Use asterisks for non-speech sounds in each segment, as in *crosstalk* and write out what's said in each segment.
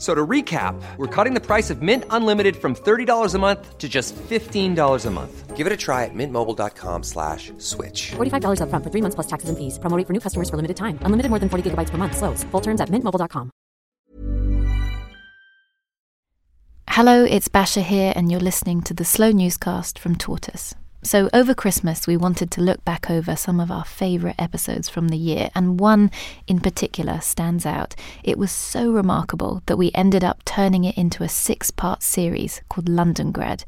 So to recap, we're cutting the price of Mint Unlimited from $30 a month to just $15 a month. Give it a try at mintmobile.com slash switch. $45 upfront for three months plus taxes and fees. Promo rate for new customers for limited time. Unlimited more than 40 gigabytes per month. Slows. Full terms at mintmobile.com. Hello, it's Basia here, and you're listening to the Slow Newscast from Tortoise. So, over Christmas, we wanted to look back over some of our favourite episodes from the year, and one in particular stands out. It was so remarkable that we ended up turning it into a six part series called Londongrad.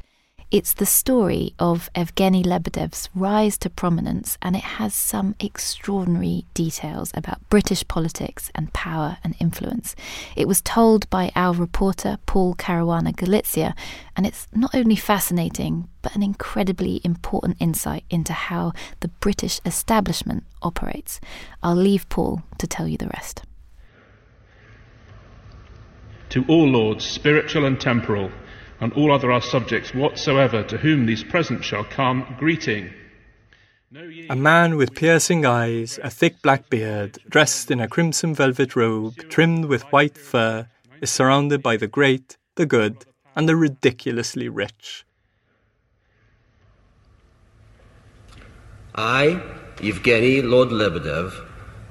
It's the story of Evgeny Lebedev's rise to prominence, and it has some extraordinary details about British politics and power and influence. It was told by our reporter Paul Caruana Galizia, and it's not only fascinating, but an incredibly important insight into how the British establishment operates. I'll leave Paul to tell you the rest. To all lords, spiritual and temporal, and all other our subjects whatsoever to whom these presents shall come, greeting. A man with piercing eyes, a thick black beard, dressed in a crimson velvet robe trimmed with white fur, is surrounded by the great, the good, and the ridiculously rich. I, Evgeny Lord Lebedev,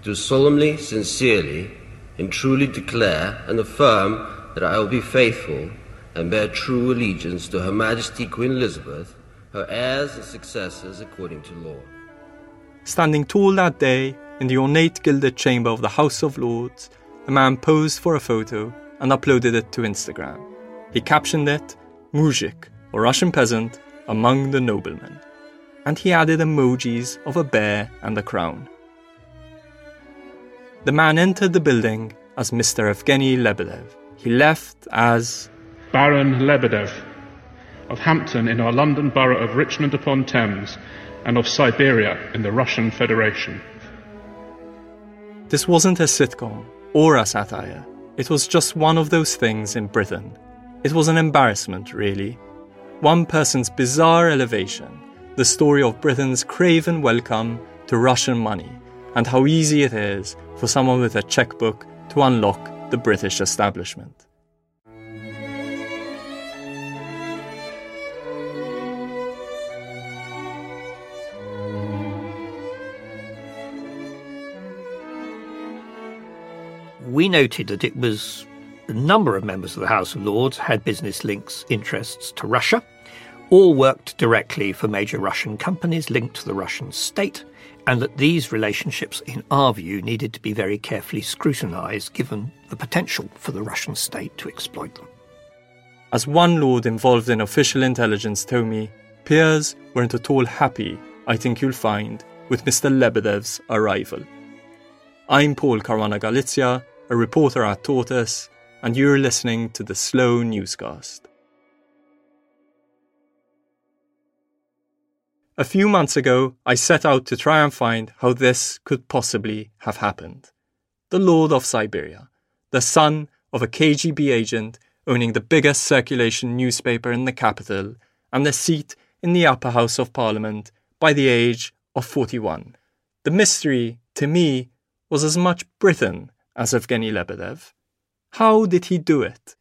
do solemnly, sincerely, and truly declare and affirm that I will be faithful and bear true allegiance to Her Majesty Queen Elizabeth, her heirs and successors according to law. Standing tall that day in the ornate gilded chamber of the House of Lords, the man posed for a photo and uploaded it to Instagram. He captioned it, Muzhik, or Russian peasant, among the noblemen. And he added emojis of a bear and a crown. The man entered the building as Mr. Evgeny Lebedev. He left as Baron Lebedev of Hampton in our London borough of Richmond upon Thames and of Siberia in the Russian Federation. This wasn't a sitcom or a satire. It was just one of those things in Britain. It was an embarrassment, really. One person's bizarre elevation, the story of Britain's craven welcome to Russian money, and how easy it is for someone with a checkbook to unlock the British establishment. We noted that it was a number of members of the House of Lords had business links, interests to Russia, all worked directly for major Russian companies linked to the Russian state, and that these relationships, in our view, needed to be very carefully scrutinised given the potential for the Russian state to exploit them. As one lord involved in official intelligence told me, peers weren't at all happy, I think you'll find, with Mr. Lebedev's arrival. I'm Paul Caruana Galizia, a reporter at Tortoise, and you're listening to the Slow Newscast. A few months ago, I set out to try and find how this could possibly have happened. The Lord of Siberia, the son of a KGB agent owning the biggest circulation newspaper in the capital and the seat in the upper house of parliament by the age of 41. The mystery, to me, was as much Britain as Evgeny Lebedev. How did he do it?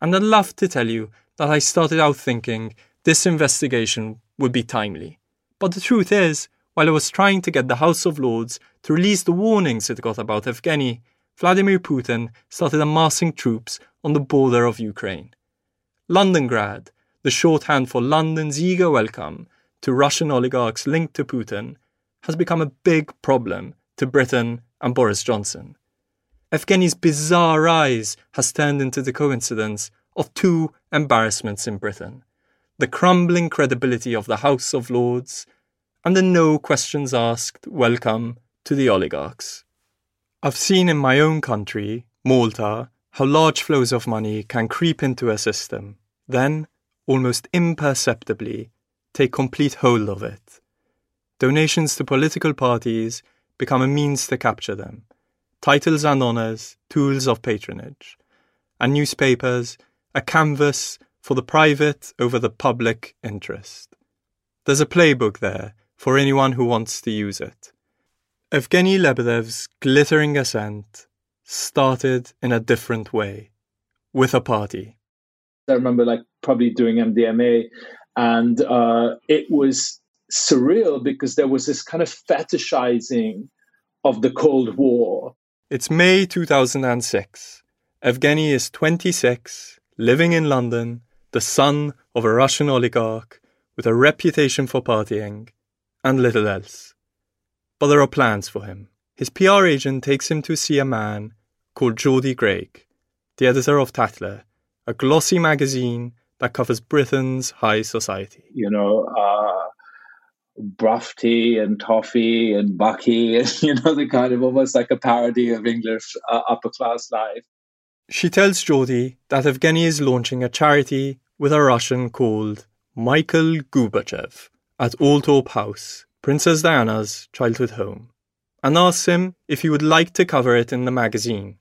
And I'd love to tell you that I started out thinking this investigation would be timely. But the truth is, while I was trying to get the House of Lords to release the warnings it got about Evgeny, Vladimir Putin started amassing troops on the border of Ukraine. Londongrad, the shorthand for London's eager welcome to Russian oligarchs linked to Putin, has become a big problem to Britain and Boris Johnson. Evgeny's bizarre rise has turned into the coincidence of two embarrassments in Britain the crumbling credibility of the House of Lords and the no questions asked welcome to the oligarchs. I've seen in my own country, Malta, how large flows of money can creep into a system, then, almost imperceptibly, take complete hold of it. Donations to political parties become a means to capture them, titles and honours, tools of patronage, and newspapers, a canvas for the private over the public interest. There's a playbook there for anyone who wants to use it. Evgeny Lebedev's glittering ascent started in a different way, with a party. I remember like probably doing MDMA, and uh, it was surreal because there was this kind of fetishizing of the Cold War. It's May 2006. Evgeny is 26, living in London, the son of a Russian oligarch with a reputation for partying and little else. But there are plans for him. His PR agent takes him to see a man called Geordie Greig, the editor of Tatler, a glossy magazine that covers Britain's high society. You know, uh, Bruffty and Toffee and Bucky, and *laughs* you know, the kind of almost like a parody of English uh, upper class life. She tells Geordie that Evgeny is launching a charity with a Russian called Michael Gorbachev at Althorp House, Princess Diana's childhood home, and asks him if he would like to cover it in the magazine.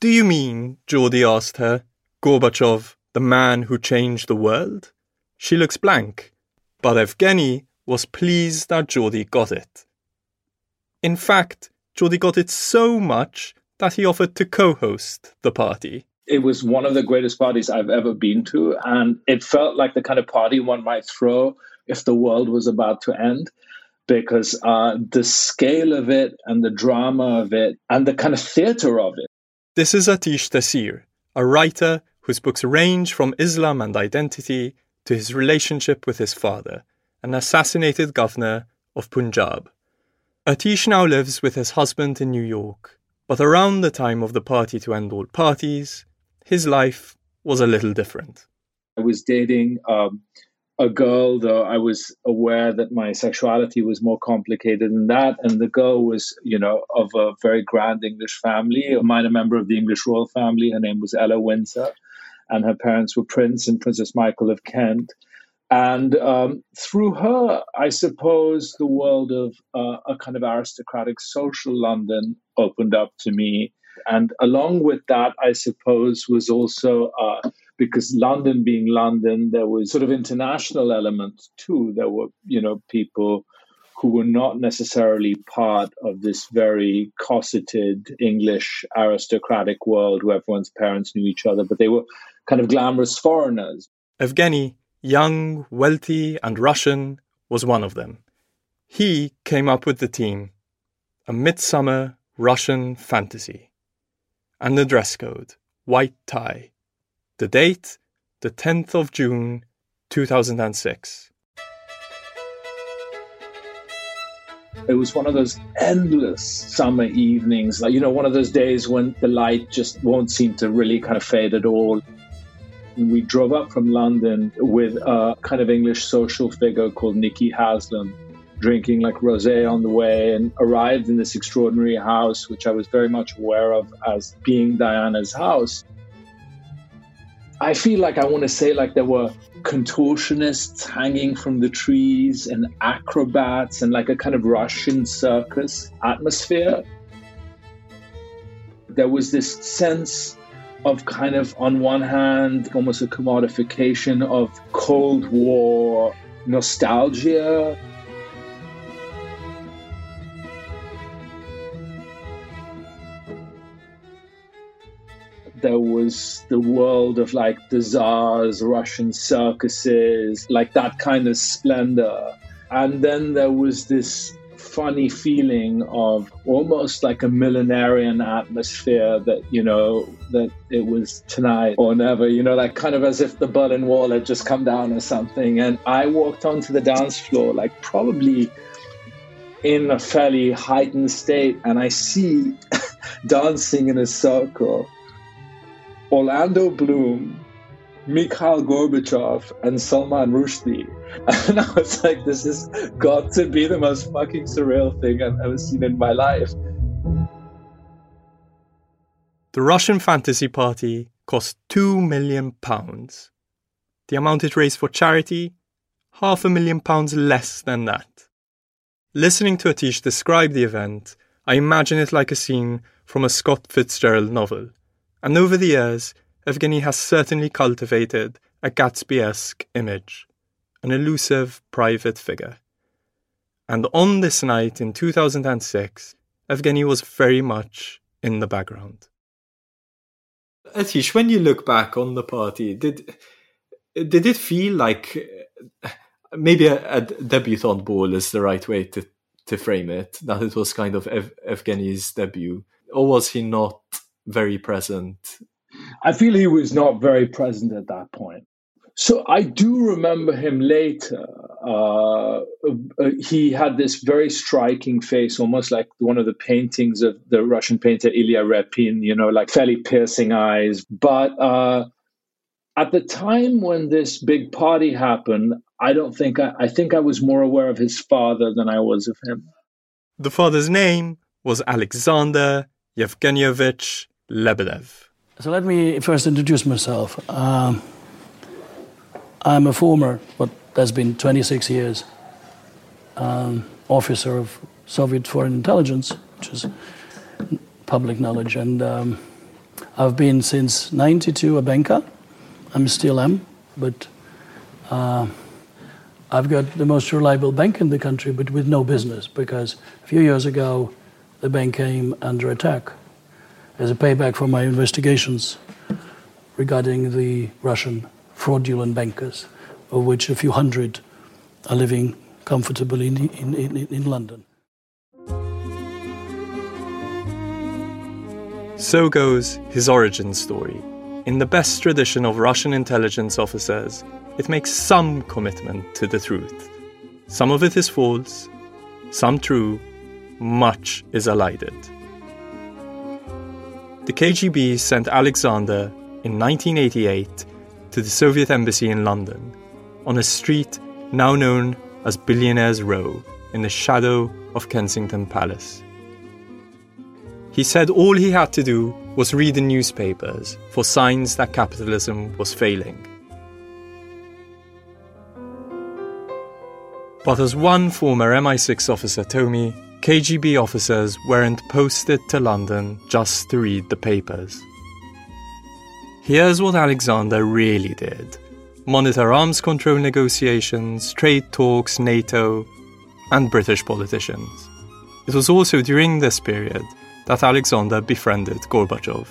Do you mean, Geordie asked her, Gorbachev, the man who changed the world? She looks blank, but Evgeny was pleased that Geordie got it. In fact, Geordie got it so much that he offered to co host the party. It was one of the greatest parties I've ever been to, and it felt like the kind of party one might throw if the world was about to end. Because uh, the scale of it and the drama of it and the kind of theater of it. This is Aatish Taseer, a writer whose books range from Islam and identity to his relationship with his father, an assassinated governor of Punjab. Aatish now lives with his husband in New York, but around the time of the party to end all parties, his life was a little different. I was dating um, a girl, though I was aware that my sexuality was more complicated than that. And the girl was, you know, of a very grand English family, a minor member of the English royal family. Her name was Ella Windsor, and her parents were Prince and Princess Michael of Kent. And um, through her, I suppose the world of uh, a kind of aristocratic social London opened up to me. And along with that, I suppose, was also uh, because London being London, there was sort of international element too. There were, you know, people who were not necessarily part of this very cosseted English aristocratic world where everyone's parents knew each other, but they were kind of glamorous foreigners. Evgeny, young, wealthy, and Russian, was one of them. He came up with the team a midsummer Russian fantasy. And the dress code white tie. The date, the 10th of June, 2006. It was one of those endless summer evenings, like, you know, one of those days when the light just won't seem to really kind of fade at all. And we drove up from London with a kind of English social figure called Nicky Haslam, drinking like rosé on the way, and arrived in this extraordinary house, which I was very much aware of as being Diana's house. I feel like I want to say like there were contortionists hanging from the trees and acrobats and like a kind of Russian circus atmosphere. There was this sense of kind of, on one hand, almost a commodification of Cold War nostalgia. there was the world of like the czars, Russian circuses, like that kind of splendor. And then there was this funny feeling of almost like a millenarian atmosphere that, you know, that it was tonight or never, you know, like kind of as if the Berlin Wall had just come down or something. And I walked onto the dance floor, like probably in a fairly heightened state, and I see *laughs* dancing in a circle Orlando Bloom, Mikhail Gorbachev, and Salman Rushdie. *laughs* And I was like, this has got to be the most fucking surreal thing I've ever seen in my life. The Russian fantasy party cost two million pounds. The amount it raised for charity, half a million pounds less than that. Listening to Aatish describe the event, I imagine it like a scene from a Scott Fitzgerald novel. And over the years, Evgeny has certainly cultivated a Gatsby esque image, an elusive private figure. And on this night in 2006, Evgeny was very much in the background. Aatish, when you look back on the party, did did it feel like maybe a, a debutante ball is the right way to to frame it? That it was kind of Ev- Evgeny's debut, or was he not very present? I feel he was not very present at that point. So I do remember him later. Uh, uh, he had this very striking face, almost like one of the paintings of the Russian painter Ilya Repin, you know, like fairly piercing eyes. But uh, at the time when this big party happened, I don't think I, I think I was more aware of his father than I was of him. The father's name was Alexander Yevgenyevich Lebedev. So let me first introduce myself. Um, I'm a former, but that's been 26 years, um, officer of Soviet foreign intelligence, which is public knowledge. And um, I've been since 92 a banker. I still am, but uh, I've got the most reliable bank in the country, but with no business, because a few years ago, the bank came under attack as a payback for my investigations regarding the Russian fraudulent bankers, of which a few hundred are living comfortably in, in, in, in London. So goes his origin story. In the best tradition of Russian intelligence officers, it makes some commitment to the truth. Some of it is false, some true, much is elided. The KGB sent Alexander in 1988 to the Soviet embassy in London, on a street now known as Billionaires Row, in the shadow of Kensington Palace. He said all he had to do was read the newspapers for signs that capitalism was failing. But as one former MI6 officer told me, KGB officers weren't posted to London just to read the papers. Here's what Alexander really did monitor arms control negotiations, trade talks, NATO, and British politicians. It was also during this period that Alexander befriended Gorbachev.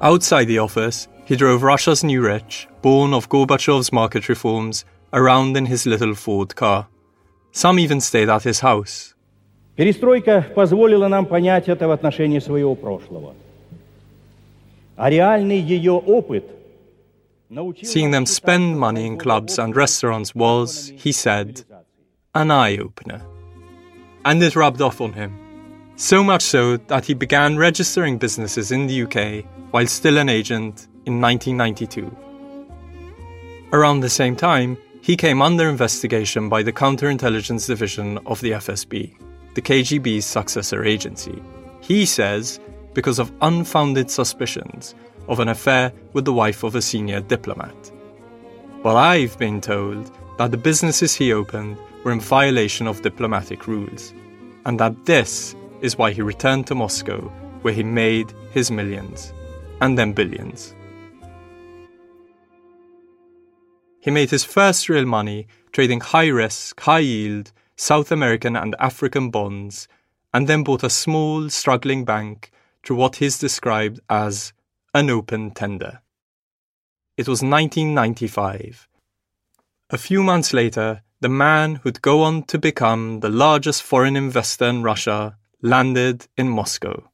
Outside the office, he drove Russia's new rich, born of Gorbachev's market reforms, around in his little Ford car. Some even stayed at his house, Перестройка позволила нам понять это в отношении своего прошлого. Seeing them spend money in clubs and restaurants was, he said, an eye opener. And it rubbed off on him. So much so that he began registering businesses in the UK while still an agent in 1992. Around the same time, he came under investigation by the Counterintelligence Division of the FSB the KGB's successor agency. He says because of unfounded suspicions of an affair with the wife of a senior diplomat. Well, I've been told that the businesses he opened were in violation of diplomatic rules, and that this is why he returned to Moscow, where he made his millions, and then billions. He made his first real money trading high risk, high yield, South American and African bonds, and then bought a small, struggling bank through what he's described as an open tender. It was 1995. A few months later, the man who'd go on to become the largest foreign investor in Russia landed in Moscow.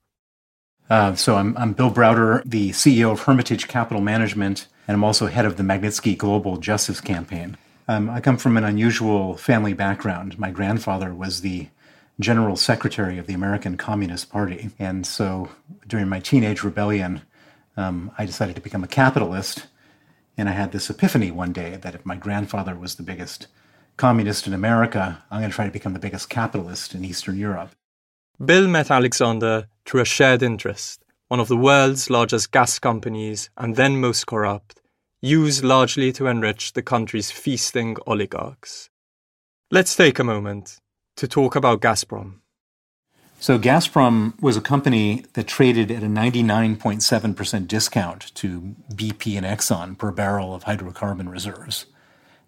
Uh, so I'm, I'm Bill Browder, the CEO of Hermitage Capital Management, and I'm also head of the Magnitsky Global Justice Campaign. Um, I come from an unusual family background. My grandfather was the general secretary of the American Communist Party. And so during my teenage rebellion, um, I decided to become a capitalist. And I had this epiphany one day that if my grandfather was the biggest communist in America, I'm going to try to become the biggest capitalist in Eastern Europe. Bill met Alexander through a shared interest, one of the world's largest gas companies and then most corrupt, used largely to enrich the country's feasting oligarchs. Let's take a moment to talk about Gazprom. So, Gazprom was a company that traded at a 99.7% discount to BP and Exxon per barrel of hydrocarbon reserves.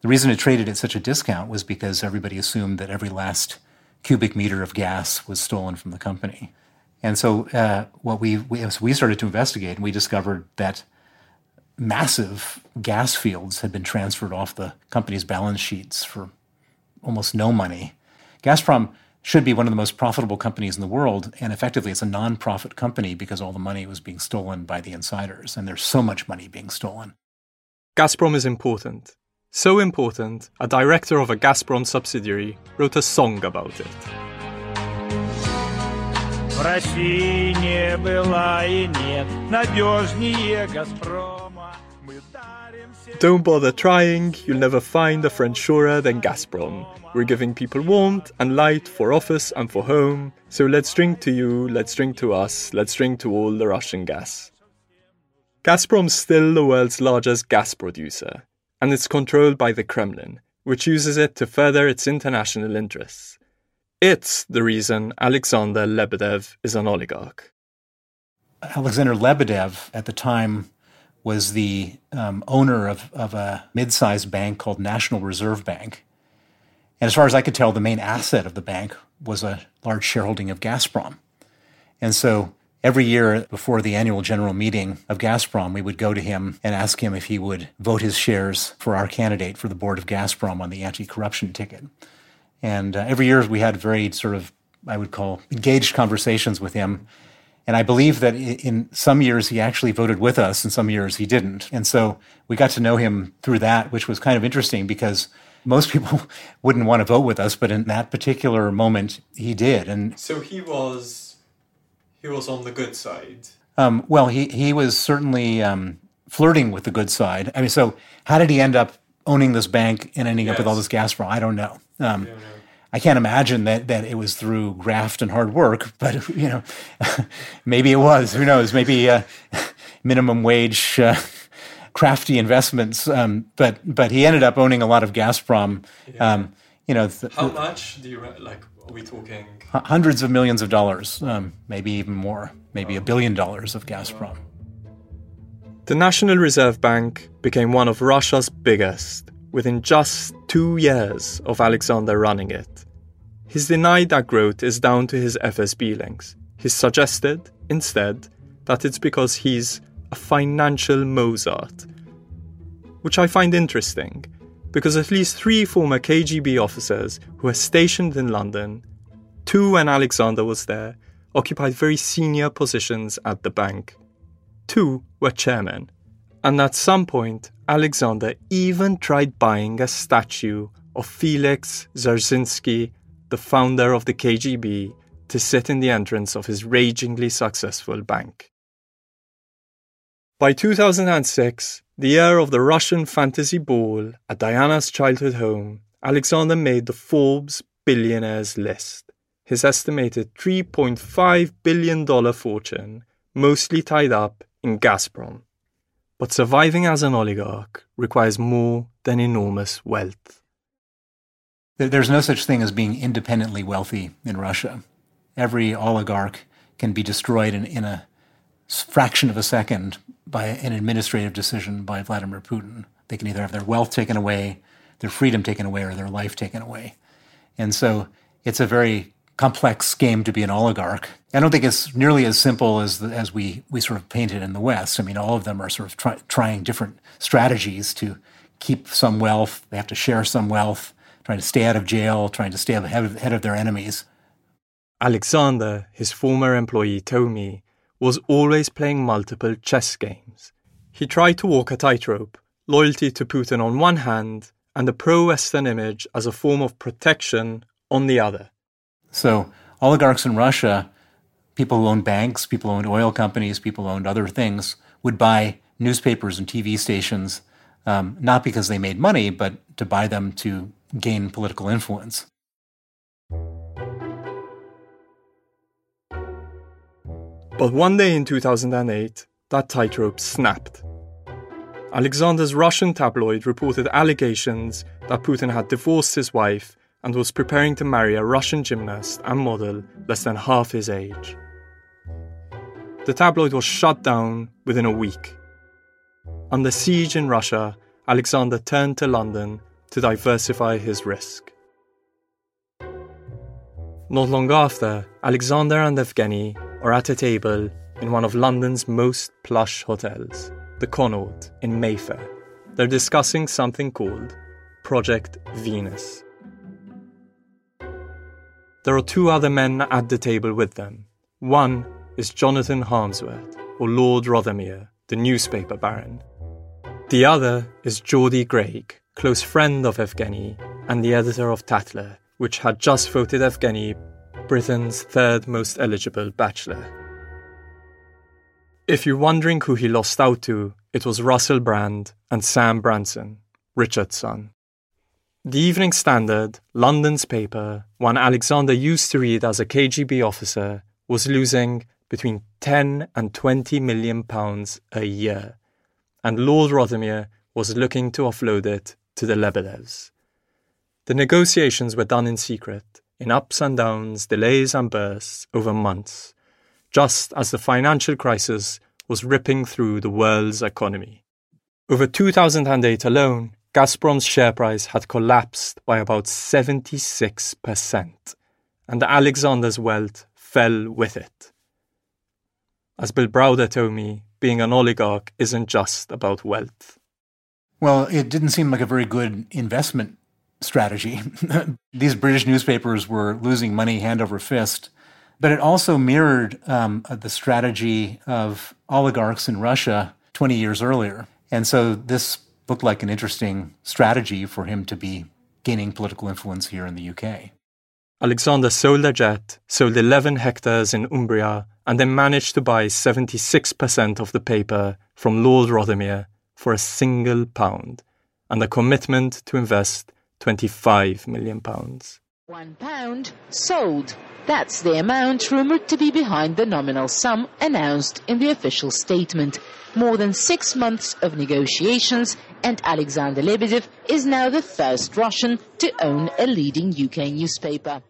The reason it traded at such a discount was because everybody assumed that every last cubic meter of gas was stolen from the company. And so, uh, what we, we, we started to investigate, and we discovered that massive gas fields had been transferred off the company's balance sheets for almost no money. Gazprom should be one of the most profitable companies in the world, and effectively it's a non-profit company because all the money was being stolen by the insiders, and there's so much money being stolen. Gazprom is important. So important, a director of a Gazprom subsidiary wrote a song about it. В России не было и нет надежнее Газпрома. Don't bother trying, you'll never find a friend surer than Gazprom. We're giving people warmth and light for office and for home, so let's drink to you, let's drink to us, let's drink to all the Russian gas. Gazprom's still the world's largest gas producer, and it's controlled by the Kremlin, which uses it to further its international interests. It's the reason Alexander Lebedev is an oligarch. Alexander Lebedev, at the time, was the um, owner of, of a mid sized bank called National Reserve Bank. And as far as I could tell, the main asset of the bank was a large shareholding of Gazprom. And so every year before the annual general meeting of Gazprom, we would go to him and ask him if he would vote his shares for our candidate for the board of Gazprom on the anti corruption ticket. And uh, every year we had very sort of, I would call, engaged conversations with him. And I believe that in some years he actually voted with us, and some years he didn't. And so we got to know him through that, which was kind of interesting because most *laughs* people wouldn't want to vote with us, but in that particular moment, he did. And so he was, he was on the good side. Um, well, he he was certainly um, flirting with the good side. I mean, so how did he end up owning this bank and ending yes. up with all this Gazprom? I don't know. Um, yeah, no. I can't imagine that that it was through graft and hard work, *laughs* but you know, *laughs* maybe it was. Who knows? Maybe uh, *laughs* minimum wage. Uh, crafty investments. Um, but but he ended up owning a lot of Gazprom. Yeah. Um, you know, th- how much do you like? Are we talking hundreds of millions of dollars? Um, maybe even more. Maybe a billion dollars of Gazprom. The National Reserve Bank became one of Russia's biggest within just two years of Alexander running it. He's denied that growth is down to his FSB links. He's suggested, instead, that it's because he's a financial Mozart, which I find interesting because at least three former KGB officers who were stationed in London, two when Alexander was there, occupied very senior positions at the bank. Two were chairmen, and at some point, Alexander even tried buying a statue of Felix Dzerzhinsky, the founder of the KGB, to sit in the entrance of his ragingly successful bank. By 2006, the year of the Russian fantasy ball at Diana's childhood home, Alexander made the Forbes billionaires list. His estimated $3.5 billion fortune, mostly tied up in Gazprom. But surviving as an oligarch requires more than enormous wealth. There's no such thing as being independently wealthy in Russia. Every oligarch can be destroyed in, in a fraction of a second by an administrative decision by Vladimir Putin. They can either have their wealth taken away, their freedom taken away, or their life taken away. And so it's a very complex game to be an oligarch. I don't think it's nearly as simple as as we we sort of paint it in the West. I mean, all of them are sort of try, trying different strategies to keep some wealth. They have to share some wealth, trying to stay out of jail, trying to stay ahead of, ahead of their enemies. Alexander, his former employee, told me was always playing multiple chess games. He tried to walk a tightrope, loyalty to Putin on one hand and the pro Western image as a form of protection on the other. So oligarchs in Russia, people who owned banks, people who owned oil companies, people who owned other things, would buy newspapers and TV stations um, not because they made money, but to buy them to gain political influence. But one day in 2008, that tightrope snapped. Alexander's Russian tabloid reported allegations that Putin had divorced his wife and was preparing to marry a Russian gymnast and model less than half his age. The tabloid was shut down within a week. Under siege in Russia, Alexander turned to London to diversify his risk. Not long after, Alexander and Evgeny are at a table in one of London's most plush hotels, the Connaught in Mayfair. They're discussing something called Project Venus. There are two other men at the table with them. One is Jonathan Harmsworth, or Lord Rothermere, the newspaper baron. The other is Geordie Greig, close friend of Evgeny and the editor of Tatler, which had just voted Evgeny Britain's third most eligible bachelor. If you're wondering who he lost out to, it was Russell Brand and Sam Branson, Richard's son. The Evening Standard, London's paper, one Alexander used to read as a KGB officer, was losing between 10 and 20 million pounds a year, and Lord Rothermere was looking to offload it to the Lebedevs. The negotiations were done in secret, in ups and downs, delays and bursts over months, just as the financial crisis was ripping through the world's economy. Over 2008 alone, Gazprom's share price had collapsed by about 76%, and Alexander's wealth fell with it. As Bill Browder told me, being an oligarch isn't just about wealth. Well, it didn't seem like a very good investment strategy. *laughs* These British newspapers were losing money hand over fist, but it also mirrored um, the strategy of oligarchs in Russia 20 years earlier. And so this looked like an interesting strategy for him to be gaining political influence here in the UK. Alexander sold a jet, sold 11 hectares in Umbria, and then managed to buy 76% of the paper from Lord Rothermere for a single pound and a commitment to invest 25 million pounds. One pound sold. That's the amount rumoured to be behind the nominal sum announced in the official statement. More than six months of negotiations, and Alexander Lebedev is now the first Russian to own a leading UK newspaper.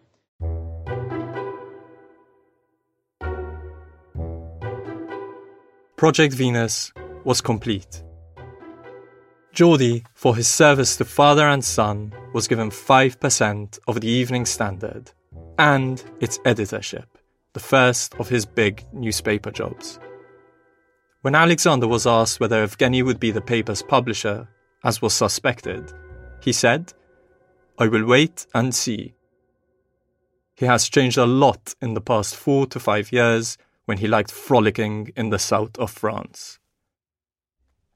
Project Venus was complete. Geordie, for his service to father and son, was given 5% of the Evening Standard and its editorship, the first of his big newspaper jobs. When Alexander was asked whether Evgeny would be the paper's publisher, as was suspected, he said, I will wait and see. He has changed a lot in the past four to five years when he liked frolicking in the south of France.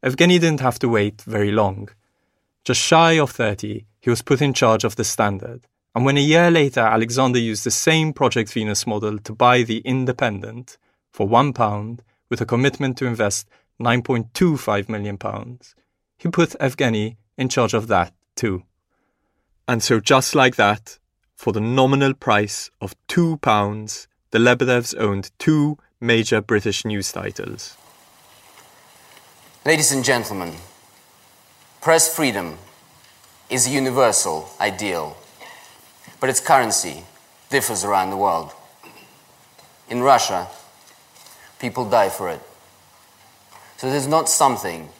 Evgeny didn't have to wait very long. Just shy of 30, he was put in charge of the Standard, and when a year later Alexander used the same Project Venus model to buy The Independent for one pound with a commitment to invest 9.25 million pounds, he put Evgeny in charge of that too. And so just like that, for the nominal price of two pounds, the Lebedevs owned two major British news titles. Ladies and gentlemen, press freedom is a universal ideal, but its currency differs around the world. In Russia, people die for it. So it is not something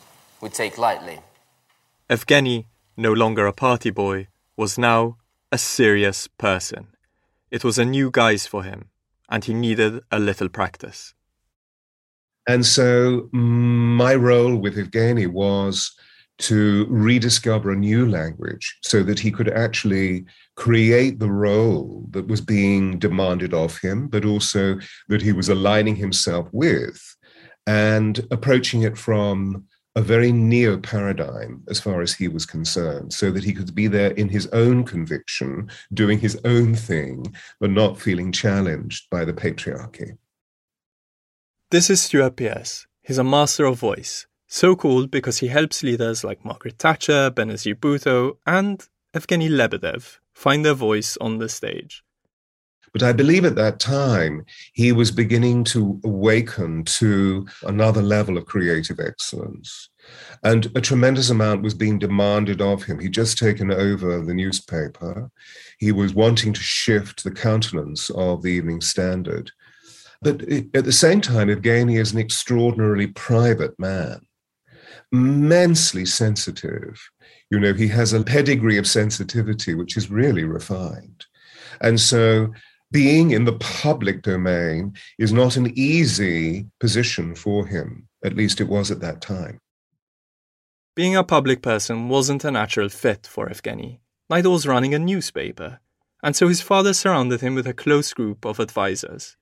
we take lightly. Evgeny, no longer a party boy, was now a serious person. It was a new guise for him, and he needed a little practice. And so mm, my role with Evgeny was to rediscover a new language so that he could actually create the role that was being demanded of him, but also that he was aligning himself with and approaching it from a very neo paradigm as far as he was concerned, so that he could be there in his own conviction, doing his own thing, but not feeling challenged by the patriarchy. This is Stewart Pearce. He's a master of voice, so called because he helps leaders like Margaret Thatcher, Benazir Bhutto, and Evgeny Lebedev find their voice on the stage. But I believe at that time he was beginning to awaken to another level of creative excellence. And a tremendous amount was being demanded of him. He'd just taken over the newspaper. He was wanting to shift the countenance of the Evening Standard. But at the same time, Evgeny is an extraordinarily private man, immensely sensitive. You know, he has a pedigree of sensitivity which is really refined. And so being in the public domain is not an easy position for him. At least it was at that time. Being a public person wasn't a natural fit for Evgeny. Neither was running a newspaper, and so his father surrounded him with a close group of advisors.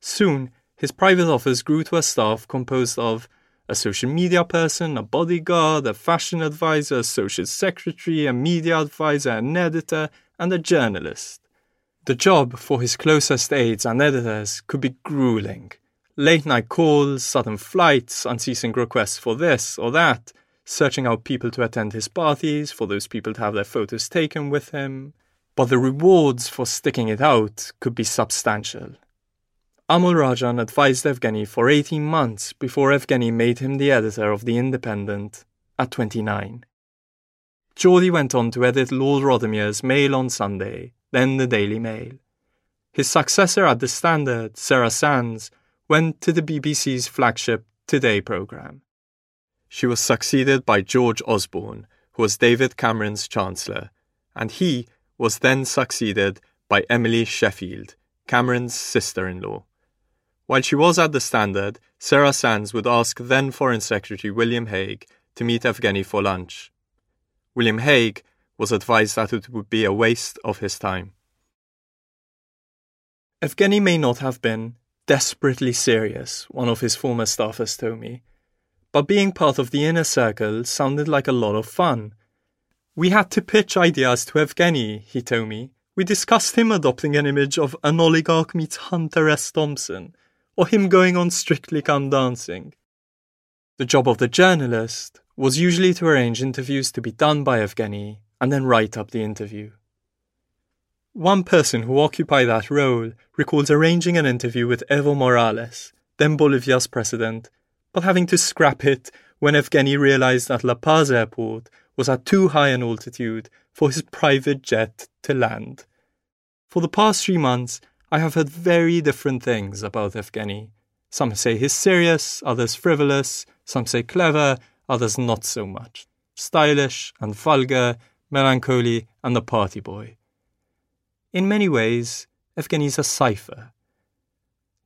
Soon, his private office grew to a staff composed of a social media person, a bodyguard, a fashion advisor, a social secretary, a media advisor, an editor, and a journalist. The job for his closest aides and editors could be grueling. Late night calls, sudden flights, unceasing requests for this or that, searching out people to attend his parties, for those people to have their photos taken with him. But the rewards for sticking it out could be substantial. Amol Rajan advised Evgeny for 18 months before Evgeny made him the editor of The Independent at 29. Geordie went on to edit Lord Rothermere's Mail on Sunday then the Daily Mail. His successor at the Standard, Sarah Sands, went to the BBC's flagship Today programme. She was succeeded by George Osborne, who was David Cameron's Chancellor, and he was then succeeded by Emily Sheffield, Cameron's sister in law. While she was at the Standard, Sarah Sands would ask then Foreign Secretary William Hague to meet Evgeny for lunch. William Hague was advised that it would be a waste of his time. Evgeny may not have been desperately serious, one of his former staffers told me, but being part of the inner circle sounded like a lot of fun. We had to pitch ideas to Evgeny, he told me. We discussed him adopting an image of an oligarch meets Hunter S. Thompson, or him going on Strictly Come Dancing. The job of the journalist was usually to arrange interviews to be done by Evgeny and then write up the interview. One person who occupied that role recalls arranging an interview with Evo Morales, then Bolivia's president, but having to scrap it when Evgeny realized that La Paz airport was at too high an altitude for his private jet to land. For the past three months, I have heard very different things about Evgeny. Some say he's serious, others frivolous, some say clever, others not so much. Stylish and vulgar, melancholy, and the party boy. In many ways, Evgeny's a cipher.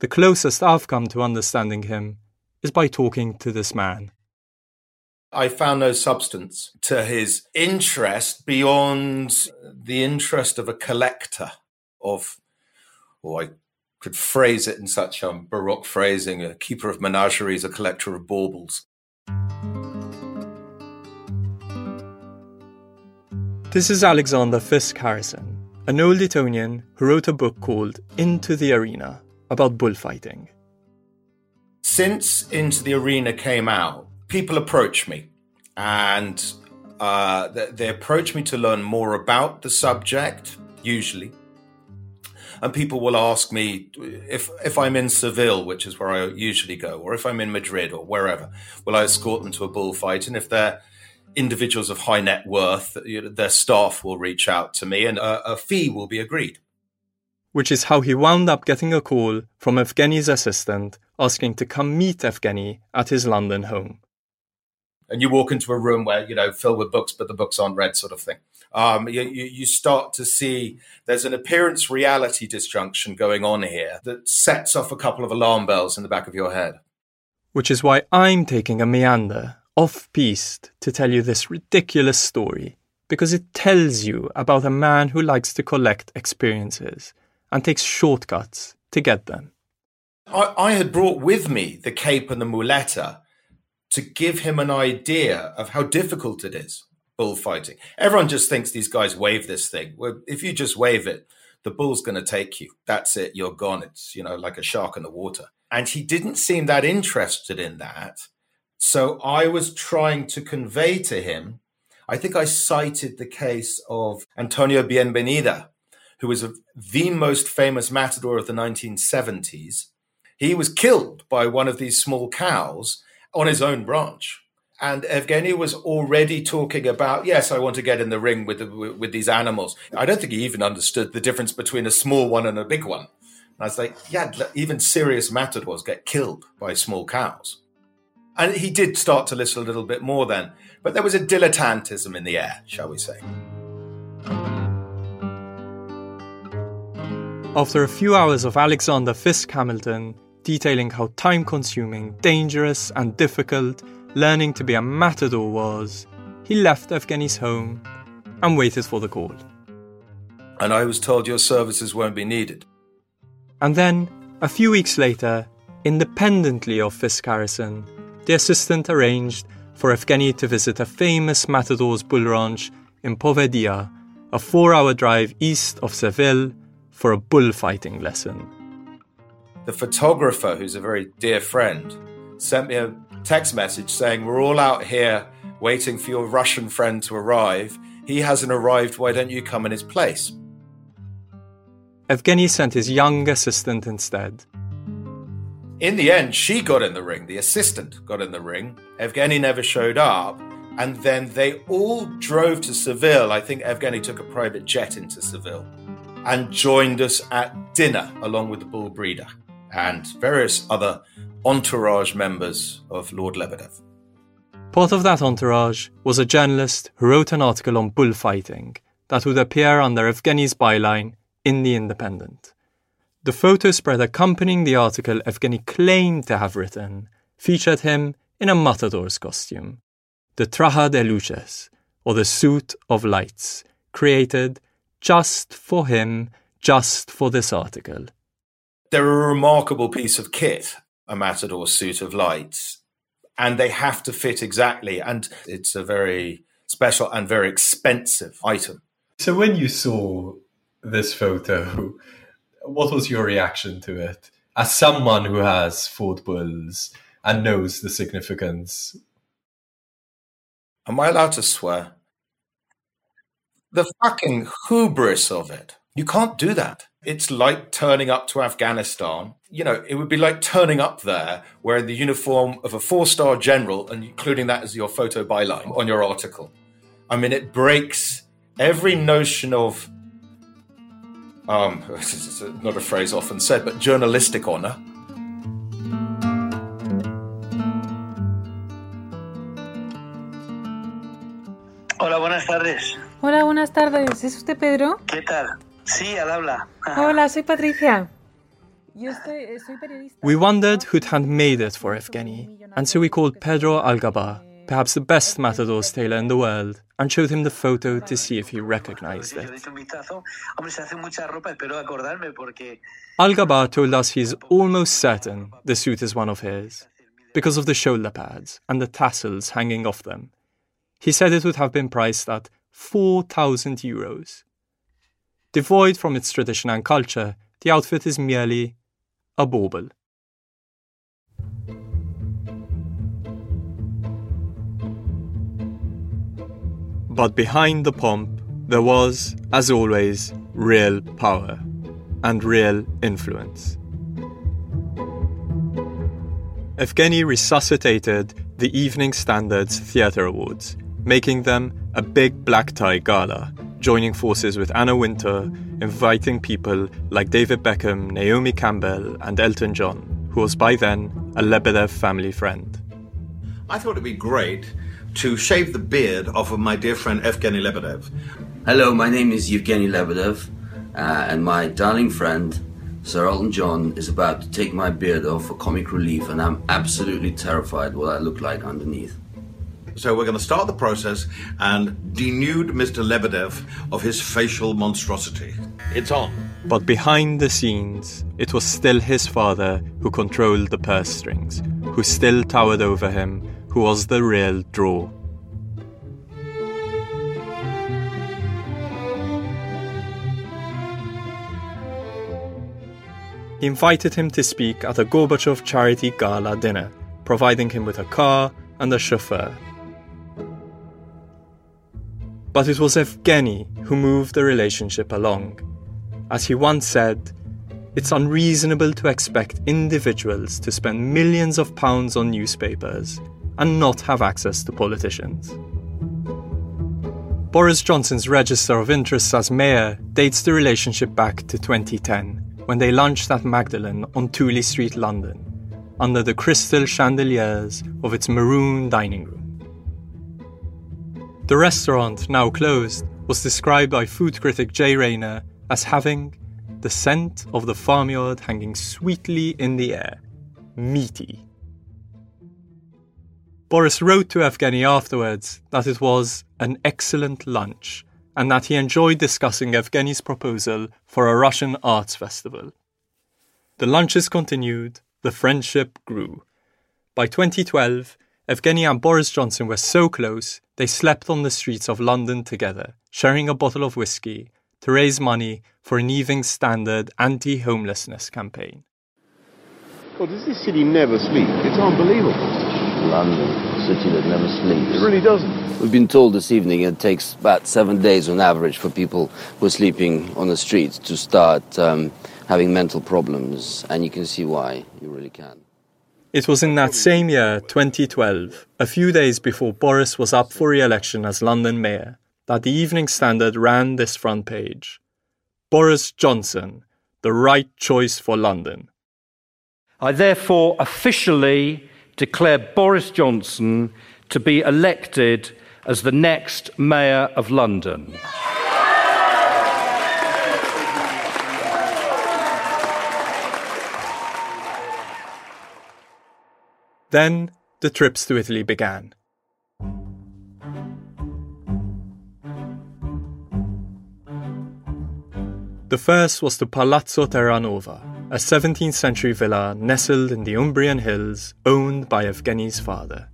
The closest I've come to understanding him is by talking to this man. I found no substance to his interest beyond the interest of a collector of, or I could phrase it in such a baroque phrasing, a keeper of menageries, a collector of baubles. This is Alexander Fiske-Harrison, an old Etonian who wrote a book called Into the Arena about bullfighting. Since Into the Arena came out, people approach me and uh, they, they approach me to learn more about the subject, usually. And people will ask me if, if I'm in Seville, which is where I usually go, or if I'm in Madrid or wherever, will I escort them to a bullfight? And if they're individuals of high net worth, you know, their staff will reach out to me and a, a fee will be agreed. Which is how he wound up getting a call from Evgeny's assistant asking to come meet Evgeny at his London home. And you walk into a room where, you know, filled with books, but the books aren't read, sort of thing. Um, you, you start to see there's an appearance reality disjunction going on here that sets off a couple of alarm bells in the back of your head. Which is why I'm taking a meander off piste to tell you this ridiculous story because it tells you about a man who likes to collect experiences and takes shortcuts to get them. I, I had brought with me the cape and the muleta to give him an idea of how difficult it is bullfighting. Everyone just thinks these guys wave this thing. Well, if you just wave it, the bull's going to take you. That's it. You're gone. It's, you know, like a shark in the water. And he didn't seem that interested in that. So I was trying to convey to him, I think I cited the case of Antonio Bienvenida, who was a, the most famous matador of the 1970s. He was killed by one of these small cows on his own branch. And Evgeny was already talking about, yes, I want to get in the ring with, the, with these animals. I don't think he even understood the difference between a small one and a big one. And I was like, yeah, even serious matadors get killed by small cows. And he did start to listen a little bit more then. But there was a dilettantism in the air, shall we say. After a few hours of Alexander Fiske-Harrison detailing how time consuming, dangerous, and difficult learning to be a matador was, he left Evgeny's home and waited for the call. And I was told your services won't be needed. And then, a few weeks later, independently of Fiske-Harrison, the assistant arranged for Evgeny to visit a famous matador's bull ranch in Povedia, a four hour drive east of Seville, for a bullfighting lesson. The photographer, who's a very dear friend, sent me a text message saying, We're all out here waiting for your Russian friend to arrive. He hasn't arrived. Why don't you come in his place? Evgeny sent his young assistant instead. In the end, she got in the ring. The assistant got in the ring. Evgeny never showed up. And then they all drove to Seville. I think Evgeny took a private jet into Seville and joined us at dinner along with the bull breeder and various other entourage members of Lord Lebedev. Part of that entourage was a journalist who wrote an article on bullfighting that would appear under Evgeny's byline in The Independent. The photo spread accompanying the article Evgeny claimed to have written featured him in a matador's costume, the traje de luces, or the suit of lights, created just for him, just for this article. They're a remarkable piece of kit, a Matador suit of lights, and they have to fit exactly. And it's a very special and very expensive item. So, when you saw this photo, what was your reaction to it? As someone who has fought bulls and knows the significance. Am I allowed to swear? The fucking hubris of it. You can't do that. It's like turning up to Afghanistan. You know, it would be like turning up there wearing the uniform of a four star general and including that as your photo byline on your article. I mean, it breaks every notion of, um, *laughs* it's not a phrase often said, but journalistic honor. Hola, buenas tardes. Hola, buenas tardes. ¿Es usted Pedro? ¿Qué tal? Sí, al habla. Hola, soy Patricia. Yo estoy, eh, soy periodista. We wondered who'd handmade it for Evgeny, and so we called Pedro Algaba, perhaps the best matador's tailor in the world, and showed him the photo to see if he recognized it. Algaba told us he's almost certain the suit is one of his, because of the shoulder pads and the tassels hanging off them. He said it would have been priced at 4,000 euros. Devoid from its tradition and culture, the outfit is merely a bauble. But behind the pomp, there was, as always, real power and real influence. Evgeny resuscitated the Evening Standards Theatre Awards, making them a big black tie gala joining forces with Anna Wintour, inviting people like David Beckham, Naomi Campbell, and Elton John, who was by then a Lebedev family friend. I thought it'd be great to shave the beard off of my dear friend Evgeny Lebedev. Hello, my name is Evgeny Lebedev, uh, and my darling friend Sir Elton John is about to take my beard off for comic relief, and I'm absolutely terrified what I look like underneath. So we're going to start the process and denude Mr. Lebedev of his facial monstrosity. It's on. But behind the scenes, it was still his father who controlled the purse strings, who still towered over him, who was the real draw. He invited him to speak at a Gorbachev charity gala dinner, providing him with a car and a chauffeur. But it was Evgeny who moved the relationship along. As he once said, it's unreasonable to expect individuals to spend millions of pounds on newspapers and not have access to politicians. Boris Johnson's register of interests as mayor dates the relationship back to 2010, when they lunched at Magdalen on Tooley Street, London, under the crystal chandeliers of its maroon dining room. The restaurant, now closed, was described by food critic Jay Rayner as having the scent of the farmyard hanging sweetly in the air, meaty. Boris wrote to Evgeny afterwards that it was an excellent lunch and that he enjoyed discussing Evgeny's proposal for a Russian arts festival. The lunches continued, the friendship grew. By 2012, Evgeny and Boris Johnson were so close they slept on the streets of London together, sharing a bottle of whiskey to raise money for an Evening Standard anti homelessness campaign. God, does this city never sleep? It's unbelievable. London, a city that never sleeps. It really doesn't. We've been told this evening it takes about seven days on average for people who are sleeping on the streets to start um, having mental problems, and you can see why. You really can. It was in that same year, 2012, a few days before Boris was up for re election as London Mayor, that the Evening Standard ran this front page Boris Johnson, the right choice for London. I therefore officially declare Boris Johnson to be elected as the next Mayor of London. Then the trips to Italy began. The first was to Palazzo Terranova, a 17th century villa nestled in the Umbrian hills owned by Evgeny's father.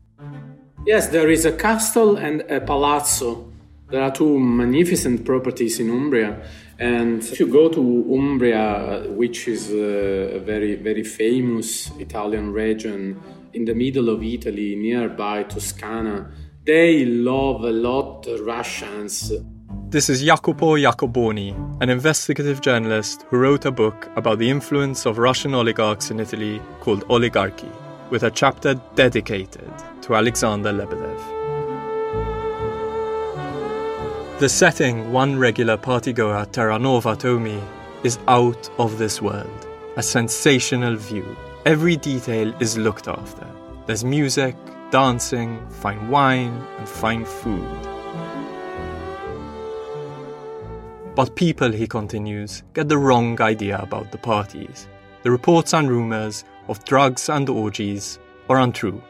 Yes, there is a castle and a palazzo. There are two magnificent properties in Umbria. And if you go to Umbria, which is uh, a very, very famous Italian region in the middle of Italy, nearby Toscana, they love a lot Russians. This is Jacopo Iacoboni, an investigative journalist who wrote a book about the influence of Russian oligarchs in Italy called Oligarchy, with a chapter dedicated to Alexander Lebedev. The setting one regular partygoer Terranova told me is out of this world, a sensational view. Every detail is looked after. There's music, dancing, fine wine, and fine food. But people, he continues, get the wrong idea about the parties. The reports and rumours of drugs and orgies are untrue.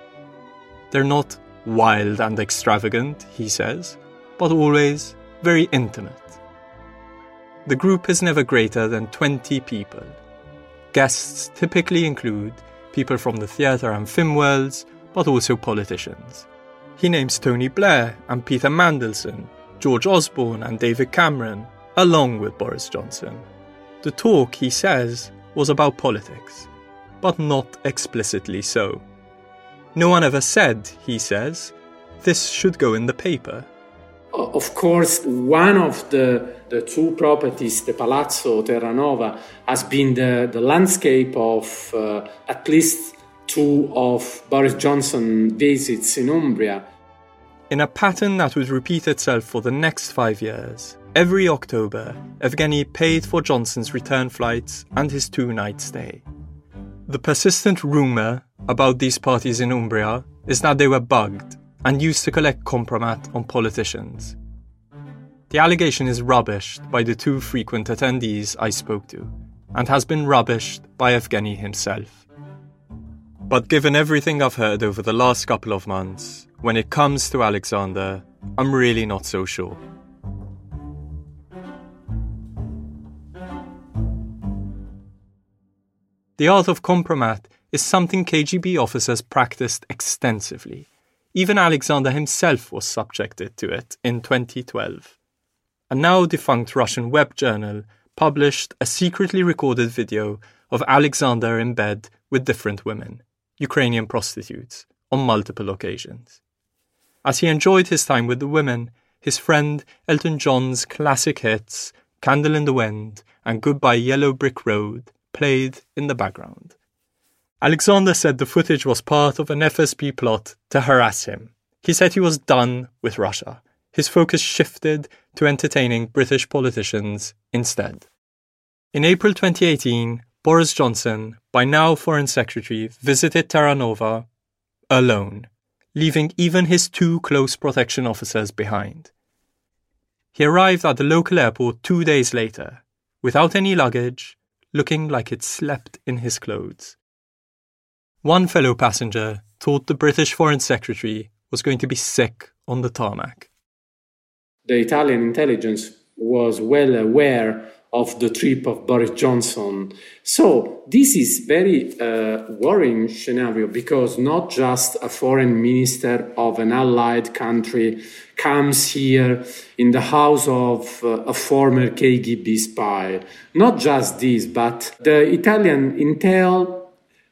They're not wild and extravagant, he says, but always very intimate. The group is never greater than 20 people. Guests typically include people from the theatre and film worlds, but also politicians. He names Tony Blair and Peter Mandelson, George Osborne and David Cameron, along with Boris Johnson. The talk, he says, was about politics, but not explicitly so. No one ever said, he says, this should go in the paper. Of course, one of the, the two properties, the Palazzo Terranova, has been the, the landscape of uh, at least two of Boris Johnson visits in Umbria. In a pattern that would repeat itself for the next five years, every October, Evgeny paid for Johnson's return flights and his two night stay. The persistent rumour about these parties in Umbria is that they were bugged and used to collect compromat on politicians. The allegation is rubbished by the two frequent attendees I spoke to, and has been rubbished by Evgeny himself. But given everything I've heard over the last couple of months, when it comes to Alexander, I'm really not so sure. The art of compromat is something KGB officers practiced extensively. Even Alexander himself was subjected to it in 2012. A now defunct Russian web journal published a secretly recorded video of Alexander in bed with different women, Ukrainian prostitutes, on multiple occasions. As he enjoyed his time with the women, his friend Elton John's classic hits, Candle in the Wind and Goodbye Yellow Brick Road, played in the background. Alexander said the footage was part of an FSB plot to harass him. He said he was done with Russia. His focus shifted to entertaining British politicians instead. In April 2018, Boris Johnson, by now Foreign Secretary, visited Terranova alone, leaving even his two close protection officers behind. He arrived at the local airport two days later, without any luggage, looking like he'd slept in his clothes. One fellow passenger thought the British Foreign Secretary was going to be sick on the tarmac. The Italian intelligence was well aware of the trip of Boris Johnson. So this is very uh, worrying scenario because not just a foreign minister of an allied country comes here in the house of uh, a former KGB spy. Not just this, but the Italian intel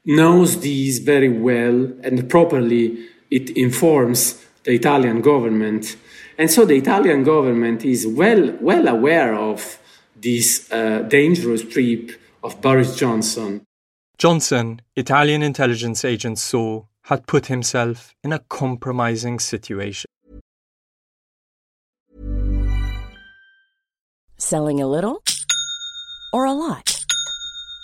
knows these very well and properly it informs the Italian government. And so the Italian government is well, well aware of this uh, dangerous trip of Boris Johnson. Johnson, Italian intelligence agents saw, had put himself in a compromising situation. Selling a little or a lot?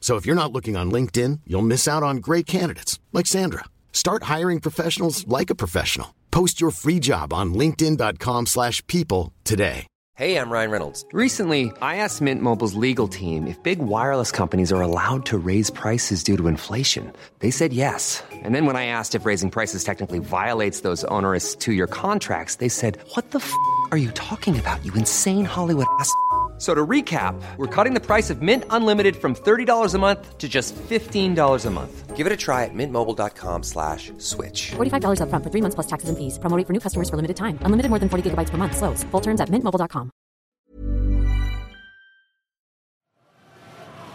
So if you're not looking on LinkedIn, you'll miss out on great candidates like Sandra. Start hiring professionals like a professional. Post your free job on linkedin.com/people today. Hey, I'm Ryan Reynolds. Recently, I asked Mint Mobile's legal team if big wireless companies are allowed to raise prices due to inflation. They said yes. And then when I asked if raising prices technically violates those onerous 2-year contracts, they said, "What the f*** are you talking about? You insane Hollywood ass." So to recap, we're cutting the price of Mint Unlimited from $30 a month to just $15 a month. Give it a try at mintmobile.com slash switch. $45 upfront for three months plus taxes and fees. Promoting for new customers for limited time. Unlimited more than 40 gigabytes per month. Slows. Full terms at mintmobile.com.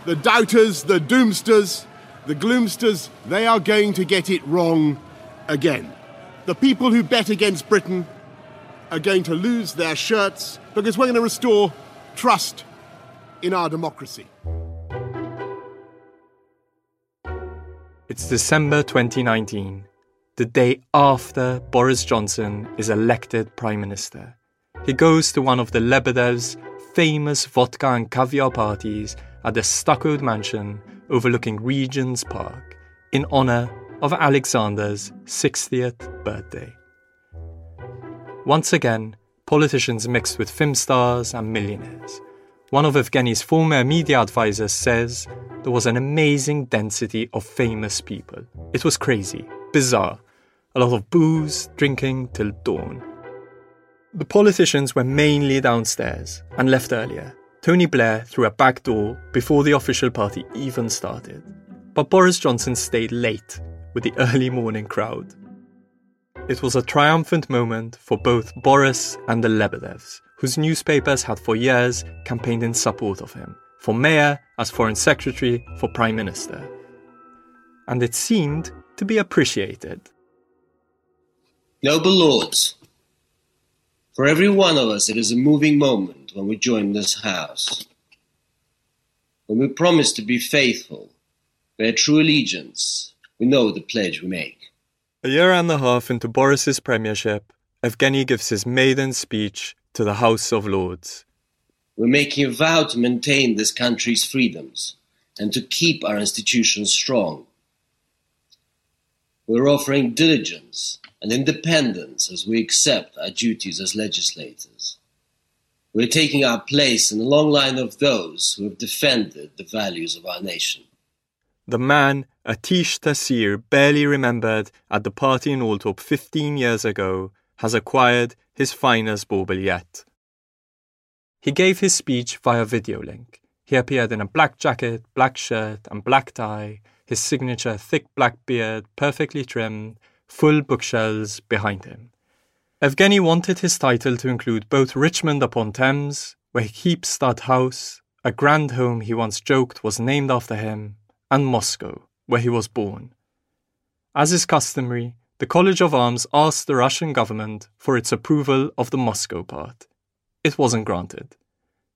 The doubters, the doomsters, the gloomsters, they are going to get it wrong again. The people who bet against Britain are going to lose their shirts because we're going to restore trust in our democracy. It's December 2019, the day after Boris Johnson is elected Prime Minister. He goes to one of the Lebedev's famous vodka and caviar parties at the stuccoed mansion overlooking Regent's Park in honour of Alexander's 60th birthday. Once again, politicians mixed with film stars and millionaires. One of Evgeny's former media advisors says there was an amazing density of famous people. It was crazy, bizarre, a lot of booze, drinking till dawn. The politicians were mainly downstairs and left earlier. Tony Blair through a back door before the official party even started. But Boris Johnson stayed late with the early morning crowd. It was a triumphant moment for both Boris and the Lebedevs, whose newspapers had for years campaigned in support of him, for mayor, as foreign secretary, for prime minister. And it seemed to be appreciated. Noble lords, For every one of us, it is a moving moment when we join this house. When we promise to be faithful, bear true allegiance, we know the pledge we make. A year and a half into Boris's premiership, Evgeny gives his maiden speech to the House of Lords. We're making a vow to maintain this country's freedoms and to keep our institutions strong. We're offering diligence and independence as we accept our duties as legislators. We're taking our place in the long line of those who have defended the values of our nation. The man Aatish Taseer barely remembered at the party in Althorp 15 years ago has acquired his finest bauble yet. He gave his speech via video link. He appeared in a black jacket, black shirt, and black tie, his signature thick black beard perfectly trimmed, full bookshelves behind him. Evgeny wanted his title to include both Richmond upon Thames, where he keeps stud house, a grand home he once joked was named after him, and Moscow, where he was born. As is customary, the College of Arms asked the Russian government for its approval of the Moscow part. It wasn't granted.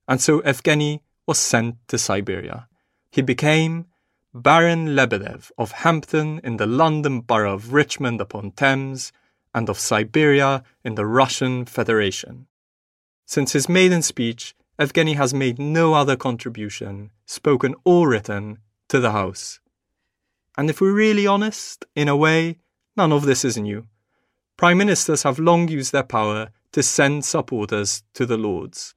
And so Evgeny was sent to Siberia. He became Baron Lebedev of Hampton in the London borough of Richmond upon Thames and of Siberia in the Russian Federation. Since his maiden speech, Evgeny has made no other contribution, spoken or written, to the House. And if we're really honest, in a way, none of this is new. Prime ministers have long used their power to send supporters to the Lords.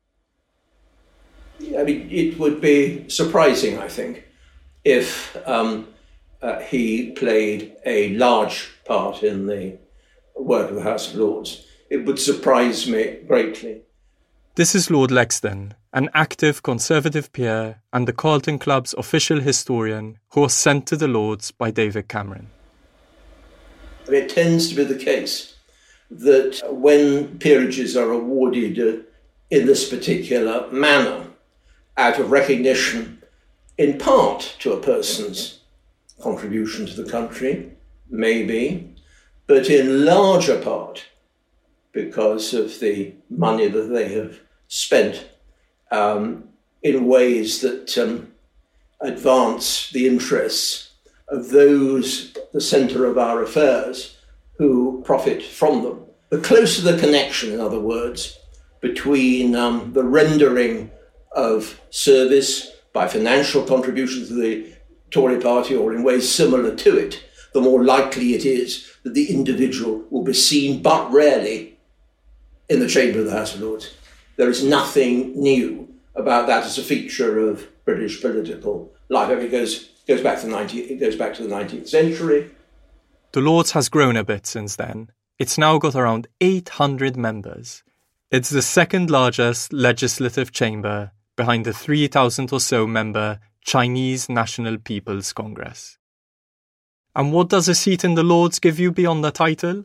I mean, it would be surprising, I think, if um, uh, he played a large part in the work of the House of Lords. It would surprise me greatly. This is Lord Lexden, an active Conservative peer and the Carlton Club's official historian who was sent to the Lords by David Cameron. It tends to be the case that when peerages are awarded uh, in this particular manner, out of recognition in part to a person's contribution to the country, maybe, but in larger part because of the money that they have spent um, in ways that um, advance the interests of those at the centre of our affairs who profit from them. The closer the connection, in other words, between um, the rendering of service by financial contributions to the Tory party or in ways similar to it, the more likely it is that the individual will be seen, but rarely, in the chamber of the House of Lords. There is nothing new about that as a feature of British political life. I mean, it goes, goes, back, to the 19, it goes back to the 19th century. The Lords has grown a bit since then. It's now got around 800 members. It's the second largest legislative chamber behind the 3,000 or so member Chinese National People's Congress. And what does a seat in the Lords give you beyond the title?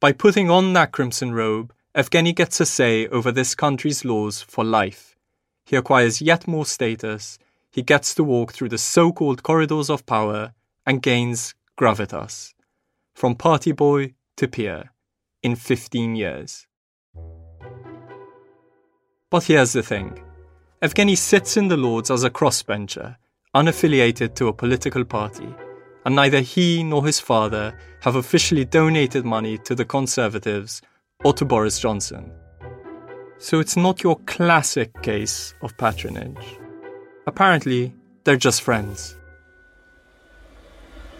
By putting on that crimson robe, Evgeny gets a say over this country's laws for life. He acquires yet more status, he gets to walk through the so called corridors of power, and gains gravitas. From party boy to peer in 15 years. But here's the thing Evgeny sits in the Lords as a crossbencher, unaffiliated to a political party, and neither he nor his father have officially donated money to the Conservatives or to Boris Johnson. So it's not your classic case of patronage. Apparently, they're just friends.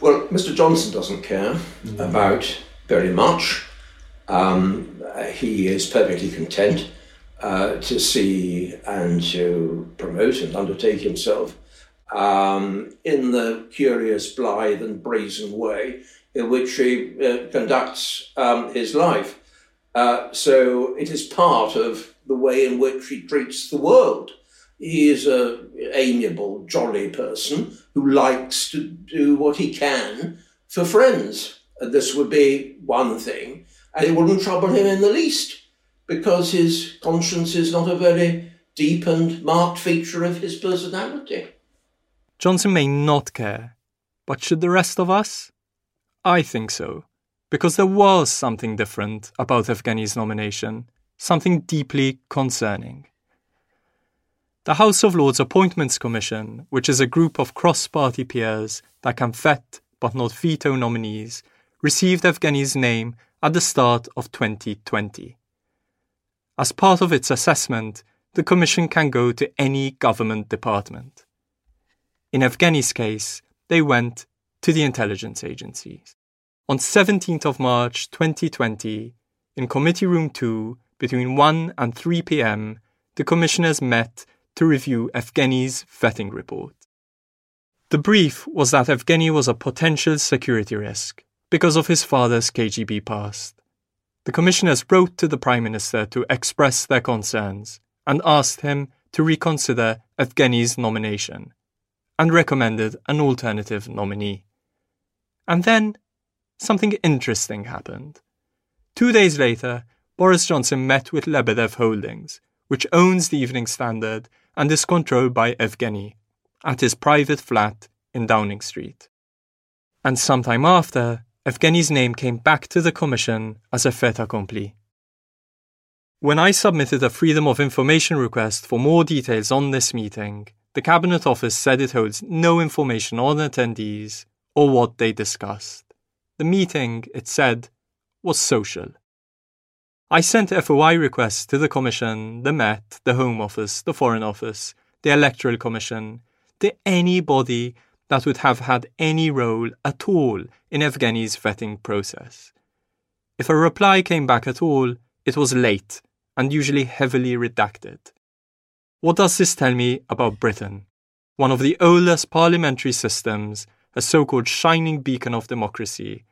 Well, Mr. Johnson doesn't care about very much. Um, he is perfectly content uh, to see and to promote and undertake himself um, in the curious, blithe, and brazen way in which he uh, conducts um, his life. Uh, so it is part of the way in which he treats the world. He is a amiable, jolly person who likes to do what he can for friends. This would be one thing, and it wouldn't trouble him in the least because his conscience is not a very deep and marked feature of his personality. Johnson may not care, but should the rest of us? I think so because there was something different about Evgeny's nomination, something deeply concerning. The House of Lords Appointments Commission, which is a group of cross party peers that can vet but not veto nominees, received Evgeny's name at the start of 2020. As part of its assessment, the Commission can go to any government department. In Evgeny's case, they went to the intelligence agencies. On 17th of March 2020, in Committee Room 2, between 1 and 3 pm, the commissioners met to review Evgeny's vetting report. The brief was that Evgeny was a potential security risk because of his father's KGB past. The commissioners wrote to the Prime Minister to express their concerns and asked him to reconsider Evgeny's nomination and recommended an alternative nominee. And then something interesting happened. Two days later, Boris Johnson met with Lebedev Holdings, which owns the Evening Standard and is controlled by Evgeny, at his private flat in Downing Street. And sometime after, Evgeny's name came back to the Commission as a fait accompli. When I submitted a Freedom of Information request for more details on this meeting, the Cabinet Office said it holds no information on attendees or what they discussed. The meeting, it said, was social. I sent FOI requests to the Commission, the Met, the Home Office, the Foreign Office, the Electoral Commission, to anybody that would have had any role at all in Evgeny's vetting process. If a reply came back at all, it was late and usually heavily redacted. What does this tell me about Britain? One of the oldest parliamentary systems, a so called shining beacon of democracy,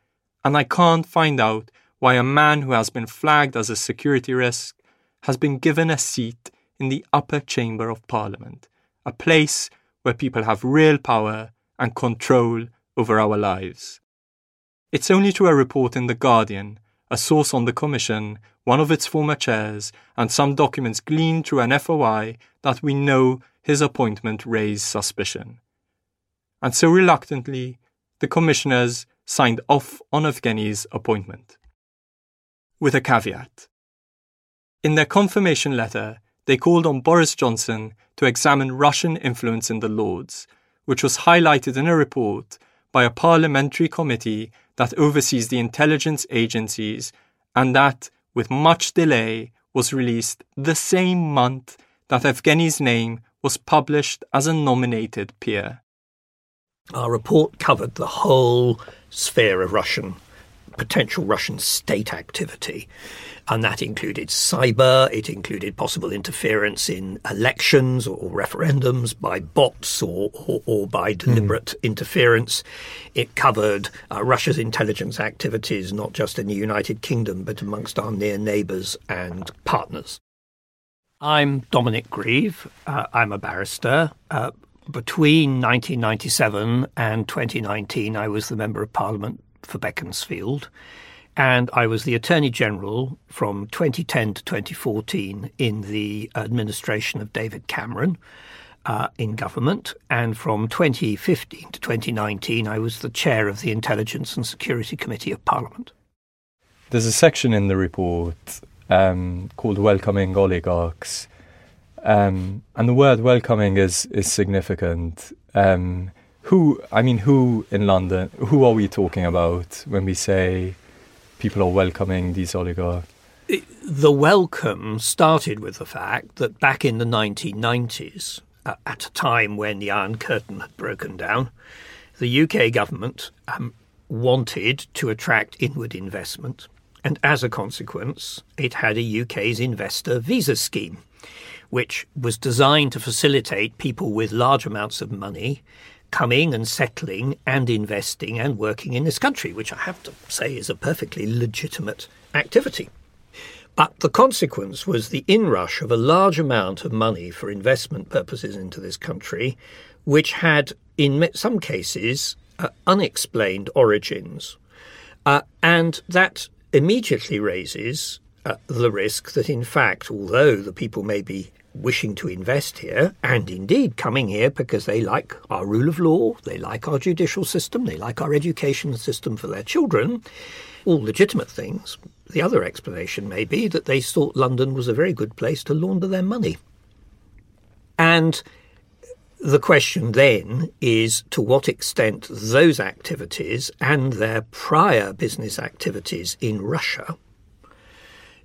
and I can't find out why a man who has been flagged as a security risk has been given a seat in the upper chamber of Parliament, a place where people have real power and control over our lives. It's only through a report in The Guardian, a source on the Commission, one of its former chairs, and some documents gleaned through an FOI that we know his appointment raised suspicion. And so reluctantly, the commissioners signed off on Evgeny's appointment. With a caveat. In their confirmation letter, they called on Boris Johnson to examine Russian influence in the Lords, which was highlighted in a report by a parliamentary committee that oversees the intelligence agencies and that, with much delay, was released the same month that Evgeny's name was published as a nominated peer. Our report covered the whole sphere of Russian, potential Russian state activity. And that included cyber, it included possible interference in elections or referendums by bots or, or, or by deliberate mm. interference. It covered uh, Russia's intelligence activities, not just in the United Kingdom, but amongst our near neighbours and partners. I'm Dominic Grieve. Uh, I'm a barrister. Uh, between 1997 and 2019, I was the Member of Parliament for Beaconsfield, and I was the Attorney General from 2010 to 2014 in the administration of David Cameron. Uh, in government, and from 2015 to 2019, I was the chair of the Intelligence and Security Committee of Parliament. There's a section in the report um, called Welcoming Oligarchs, um, and the word welcoming is is significant. Um, who, I mean, who in London? Who are we talking about when we say people are welcoming these oligarchs? The welcome started with the fact that back in the 1990s, uh, at a time when the Iron Curtain had broken down, the UK government um, wanted to attract inward investment, and as a consequence, it had a UK's investor visa scheme which was designed to facilitate people with large amounts of money coming and settling and investing and working in this country, which I have to say is a perfectly legitimate activity. But the consequence was the inrush of a large amount of money for investment purposes into this country, which had, in some cases, uh, unexplained origins. Uh, and that immediately raises uh, the risk that, in fact, although the people may be wishing to invest here, and indeed coming here because they like our rule of law, they like our judicial system, they like our education system for their children, all legitimate things. The other explanation may be that they thought London was a very good place to launder their money. And the question then is to what extent those activities and their prior business activities in Russia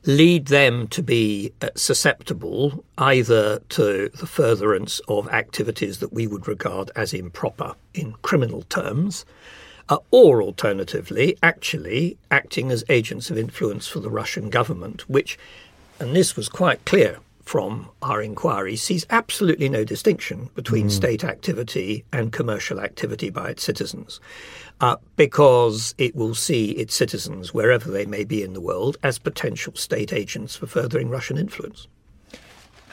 lead them to be uh, susceptible either to the furtherance of activities that we would regard as improper in criminal terms, uh, or alternatively, actually acting as agents of influence for the Russian government, which, and this was quite clear from our inquiry, sees absolutely no distinction between mm. state activity and commercial activity by its citizens uh, because it will see its citizens, wherever they may be in the world, as potential state agents for furthering Russian influence.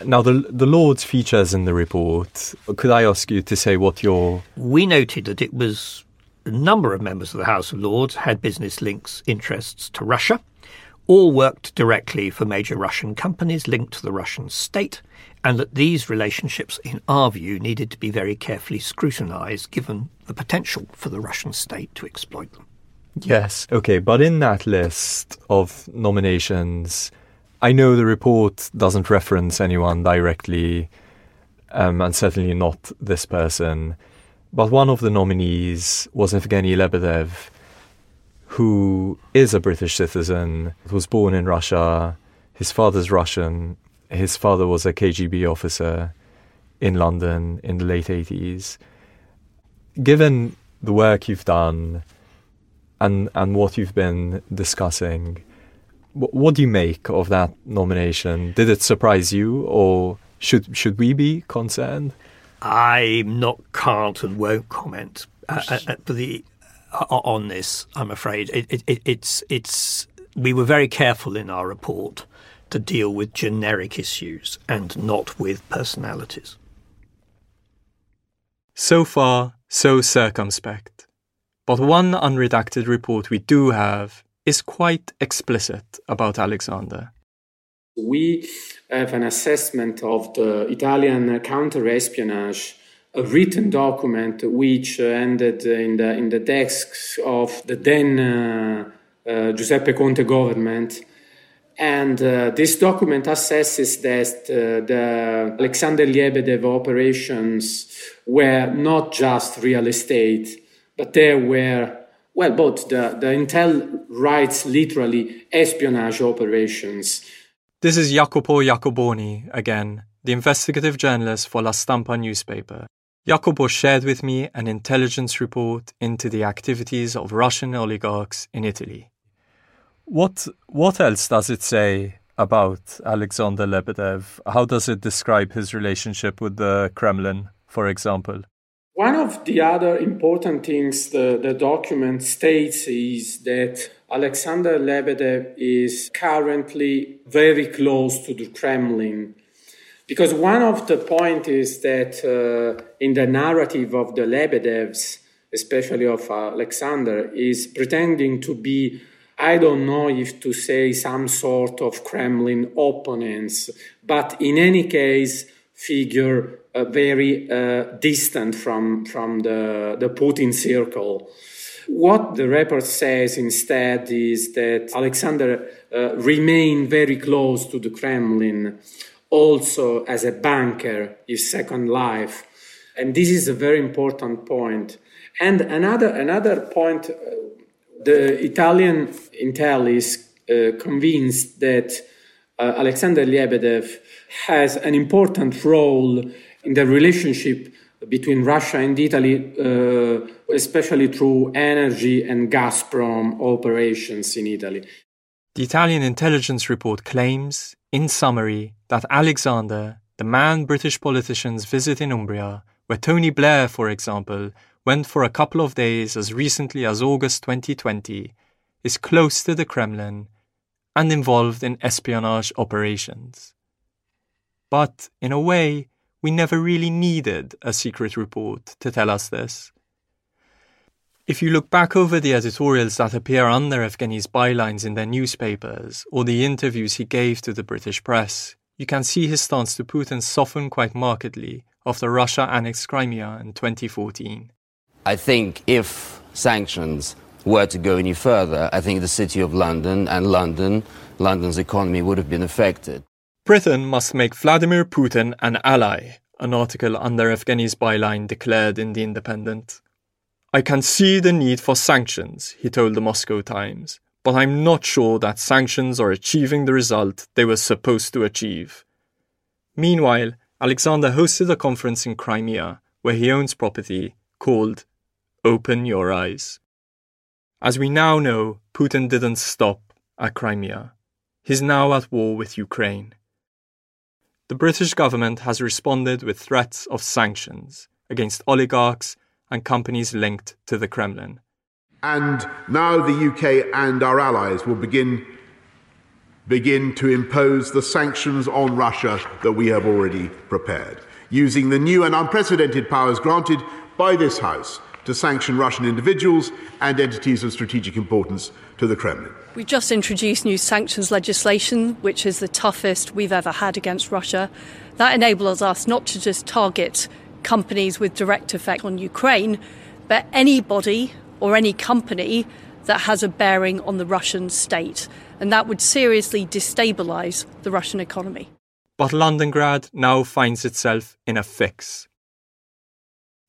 Now, the, the Lords features in the report. Could I ask you to say what your. We noted that it was a number of members of the House of Lords had business links, interests to Russia, all worked directly for major Russian companies linked to the Russian state, and that these relationships, in our view, needed to be very carefully scrutinised given the potential for the Russian state to exploit them. Yes, okay, but in that list of nominations, I know the report doesn't reference anyone directly, um, and certainly not this person, but one of the nominees was Evgeny Lebedev, who is a British citizen, was born in Russia. His father's Russian, his father was a KGB officer in London in the late 80s. Given the work you've done and and what you've been discussing, what, what do you make of that nomination? Did it surprise you, or should should we be concerned? I'm not, can't, and won't comment. Uh, uh, uh the, on this, I'm afraid it, it, it's it's. We were very careful in our report to deal with generic issues and not with personalities. So far, so circumspect. But one unredacted report we do have is quite explicit about Alexander. We have an assessment of the Italian counter espionage, a written document which ended in the, in the desks of the then uh, uh, Giuseppe Conte government and uh, this document assesses that uh, the Alexander Lebedev operations were not just real estate, but they were, well, both the, the Intel writes literally espionage operations. This is Jacopo Iacoboni again, the investigative journalist for La Stampa newspaper. Jacopo shared with me an intelligence report into the activities of Russian oligarchs in Italy. What what else does it say about Alexander Lebedev? How does it describe his relationship with the Kremlin, for example? One of the other important things the, the document states is that Alexander Lebedev is currently very close to the Kremlin. Because one of the points is that uh, in the narrative of the Lebedevs, especially of Alexander, is pretending to be I don't know if to say some sort of Kremlin opponents, but in any case, figure uh, very uh, distant from, from the, the Putin circle. What the report says instead is that Alexander uh, remained very close to the Kremlin, also as a banker, his second life. And this is a very important point. And another, another point uh, the Italian intel is uh, convinced that uh, Alexander Lebedev has an important role in the relationship between Russia and Italy, uh, especially through energy and Gazprom operations in Italy. The Italian intelligence report claims, in summary, that Alexander, the man British politicians visit in Umbria, where Tony Blair, for example, went for a couple of days as recently as August 2020, is close to the Kremlin and involved in espionage operations. But, in a way, we never really needed a secret report to tell us this. If you look back over the editorials that appear under Evgeny's bylines in their newspapers or the interviews he gave to the British press, you can see his stance to Putin soften quite markedly after Russia annexed Crimea in 2014. I think if sanctions were to go any further, I think the city of London and London, London's economy would have been affected. Britain must make Vladimir Putin an ally, an article under Evgeny's byline declared in The Independent. I can see the need for sanctions, he told the Moscow Times, but I'm not sure that sanctions are achieving the result they were supposed to achieve. Meanwhile, Alexander hosted a conference in Crimea, where he owns property, called Open Your Eyes. As we now know, Putin didn't stop at Crimea. He's now at war with Ukraine. The British government has responded with threats of sanctions against oligarchs and companies linked to the Kremlin. And now the UK and our allies will begin begin to impose the sanctions on Russia that we have already prepared, using the new and unprecedented powers granted by this House to sanction Russian individuals and entities of strategic importance to the Kremlin. We've just introduced new sanctions legislation, which is the toughest we've ever had against Russia. That enables us not to just target companies with direct effect on Ukraine, but anybody or any company that has a bearing on the Russian state. And that would seriously destabilise the Russian economy. But Londongrad now finds itself in a fix.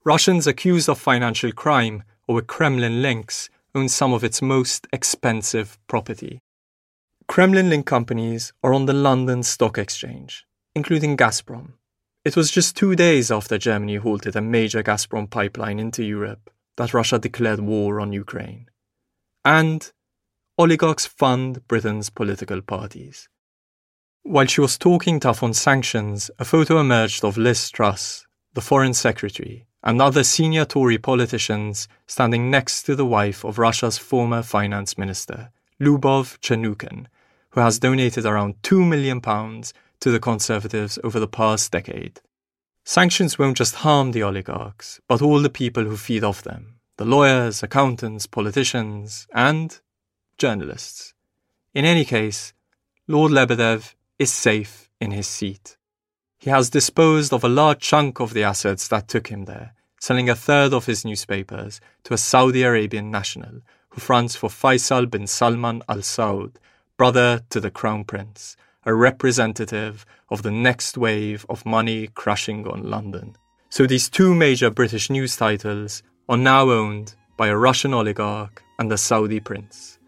Russians accused of financial crime or with Kremlin links own some of its most expensive property. Kremlin linked companies are on the London Stock Exchange, including Gazprom, it was just two days after Germany halted a major Gazprom pipeline into Europe that Russia declared war on Ukraine. And oligarchs fund Britain's political parties. While she was talking tough on sanctions, a photo emerged of Liz Truss, the Foreign Secretary, and other senior Tory politicians standing next to the wife of Russia's former finance minister, Lyubov Chernukhin, who has donated around £2 million to the Conservatives over the past decade. Sanctions won't just harm the oligarchs, but all the people who feed off them the lawyers, accountants, politicians, and journalists. In any case, Lord Lebedev is safe in his seat. He has disposed of a large chunk of the assets that took him there, selling a third of his newspapers to a Saudi Arabian national who fronts for Faisal bin Salman al Saud, brother to the Crown Prince, a representative of the next wave of money crashing on London. So these two major British news titles are now owned by a Russian oligarch and a Saudi prince.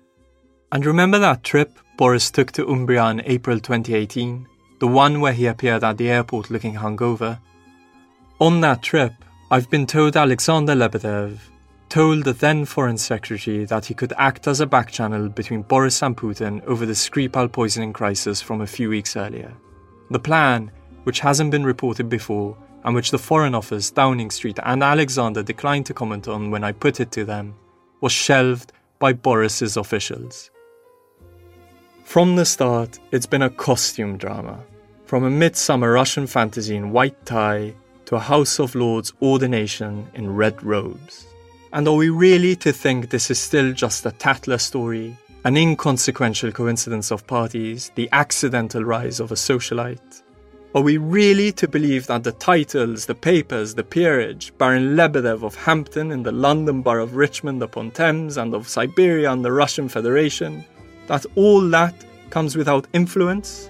And remember that trip Boris took to Umbria in April 2018? The one where he appeared at the airport looking hungover? On that trip, I've been told Alexander Lebedev told the then Foreign Secretary that he could act as a backchannel between Boris and Putin over the Skripal poisoning crisis from a few weeks earlier. The plan, which hasn't been reported before, and which the Foreign Office, Downing Street, and Alexander declined to comment on when I put it to them, was shelved by Boris's officials. From the start, it's been a costume drama. From a midsummer Russian fantasy in white tie to a House of Lords ordination in red robes. And are we really to think this is still just a Tatler story, an inconsequential coincidence of parties, the accidental rise of a socialite? Are we really to believe that the titles, the papers, the peerage, Baron Lebedev of Hampton in the London borough of Richmond upon Thames and of Siberia and the Russian Federation, that all that comes without influence?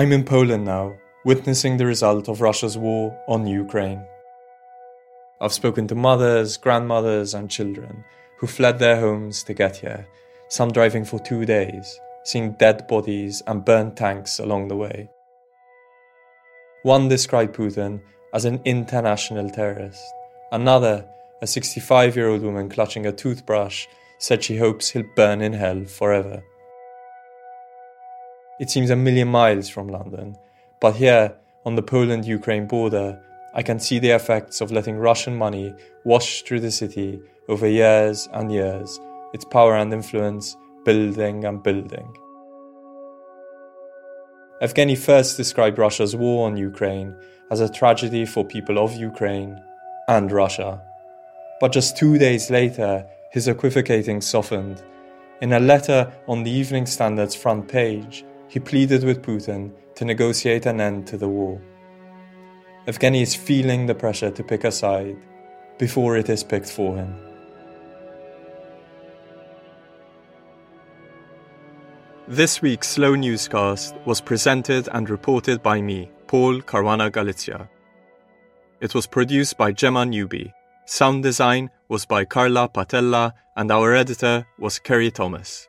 I'm in Poland now, witnessing the result of Russia's war on Ukraine. I've spoken to mothers, grandmothers, and children who fled their homes to get here, some driving for two days, seeing dead bodies and burnt tanks along the way. One described Putin as an international terrorist. Another, a 65 year old woman clutching a toothbrush, said she hopes he'll burn in hell forever. It seems a million miles from London, but here, on the Poland Ukraine border, I can see the effects of letting Russian money wash through the city over years and years, its power and influence building and building. Evgeny first described Russia's war on Ukraine as a tragedy for people of Ukraine and Russia. But just two days later, his equivocating softened. In a letter on the Evening Standard's front page, he pleaded with Putin to negotiate an end to the war. Evgeny is feeling the pressure to pick a side before it is picked for him. This week's Slow Newscast was presented and reported by me, Paul Caruana Galizia. It was produced by Gemma Newby. Sound design was by Carla Patella, and our editor was Kerry Thomas.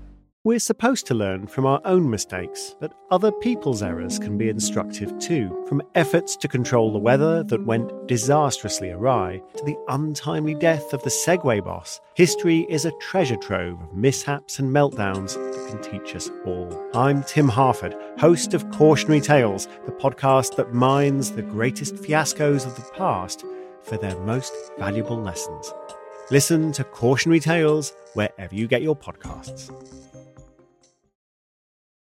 We're supposed to learn from our own mistakes, but other people's errors can be instructive too. From efforts to control the weather that went disastrously awry to the untimely death of the Segway boss, history is a treasure trove of mishaps and meltdowns that can teach us all. I'm Tim Harford, host of Cautionary Tales, the podcast that mines the greatest fiascos of the past for their most valuable lessons. Listen to Cautionary Tales wherever you get your podcasts.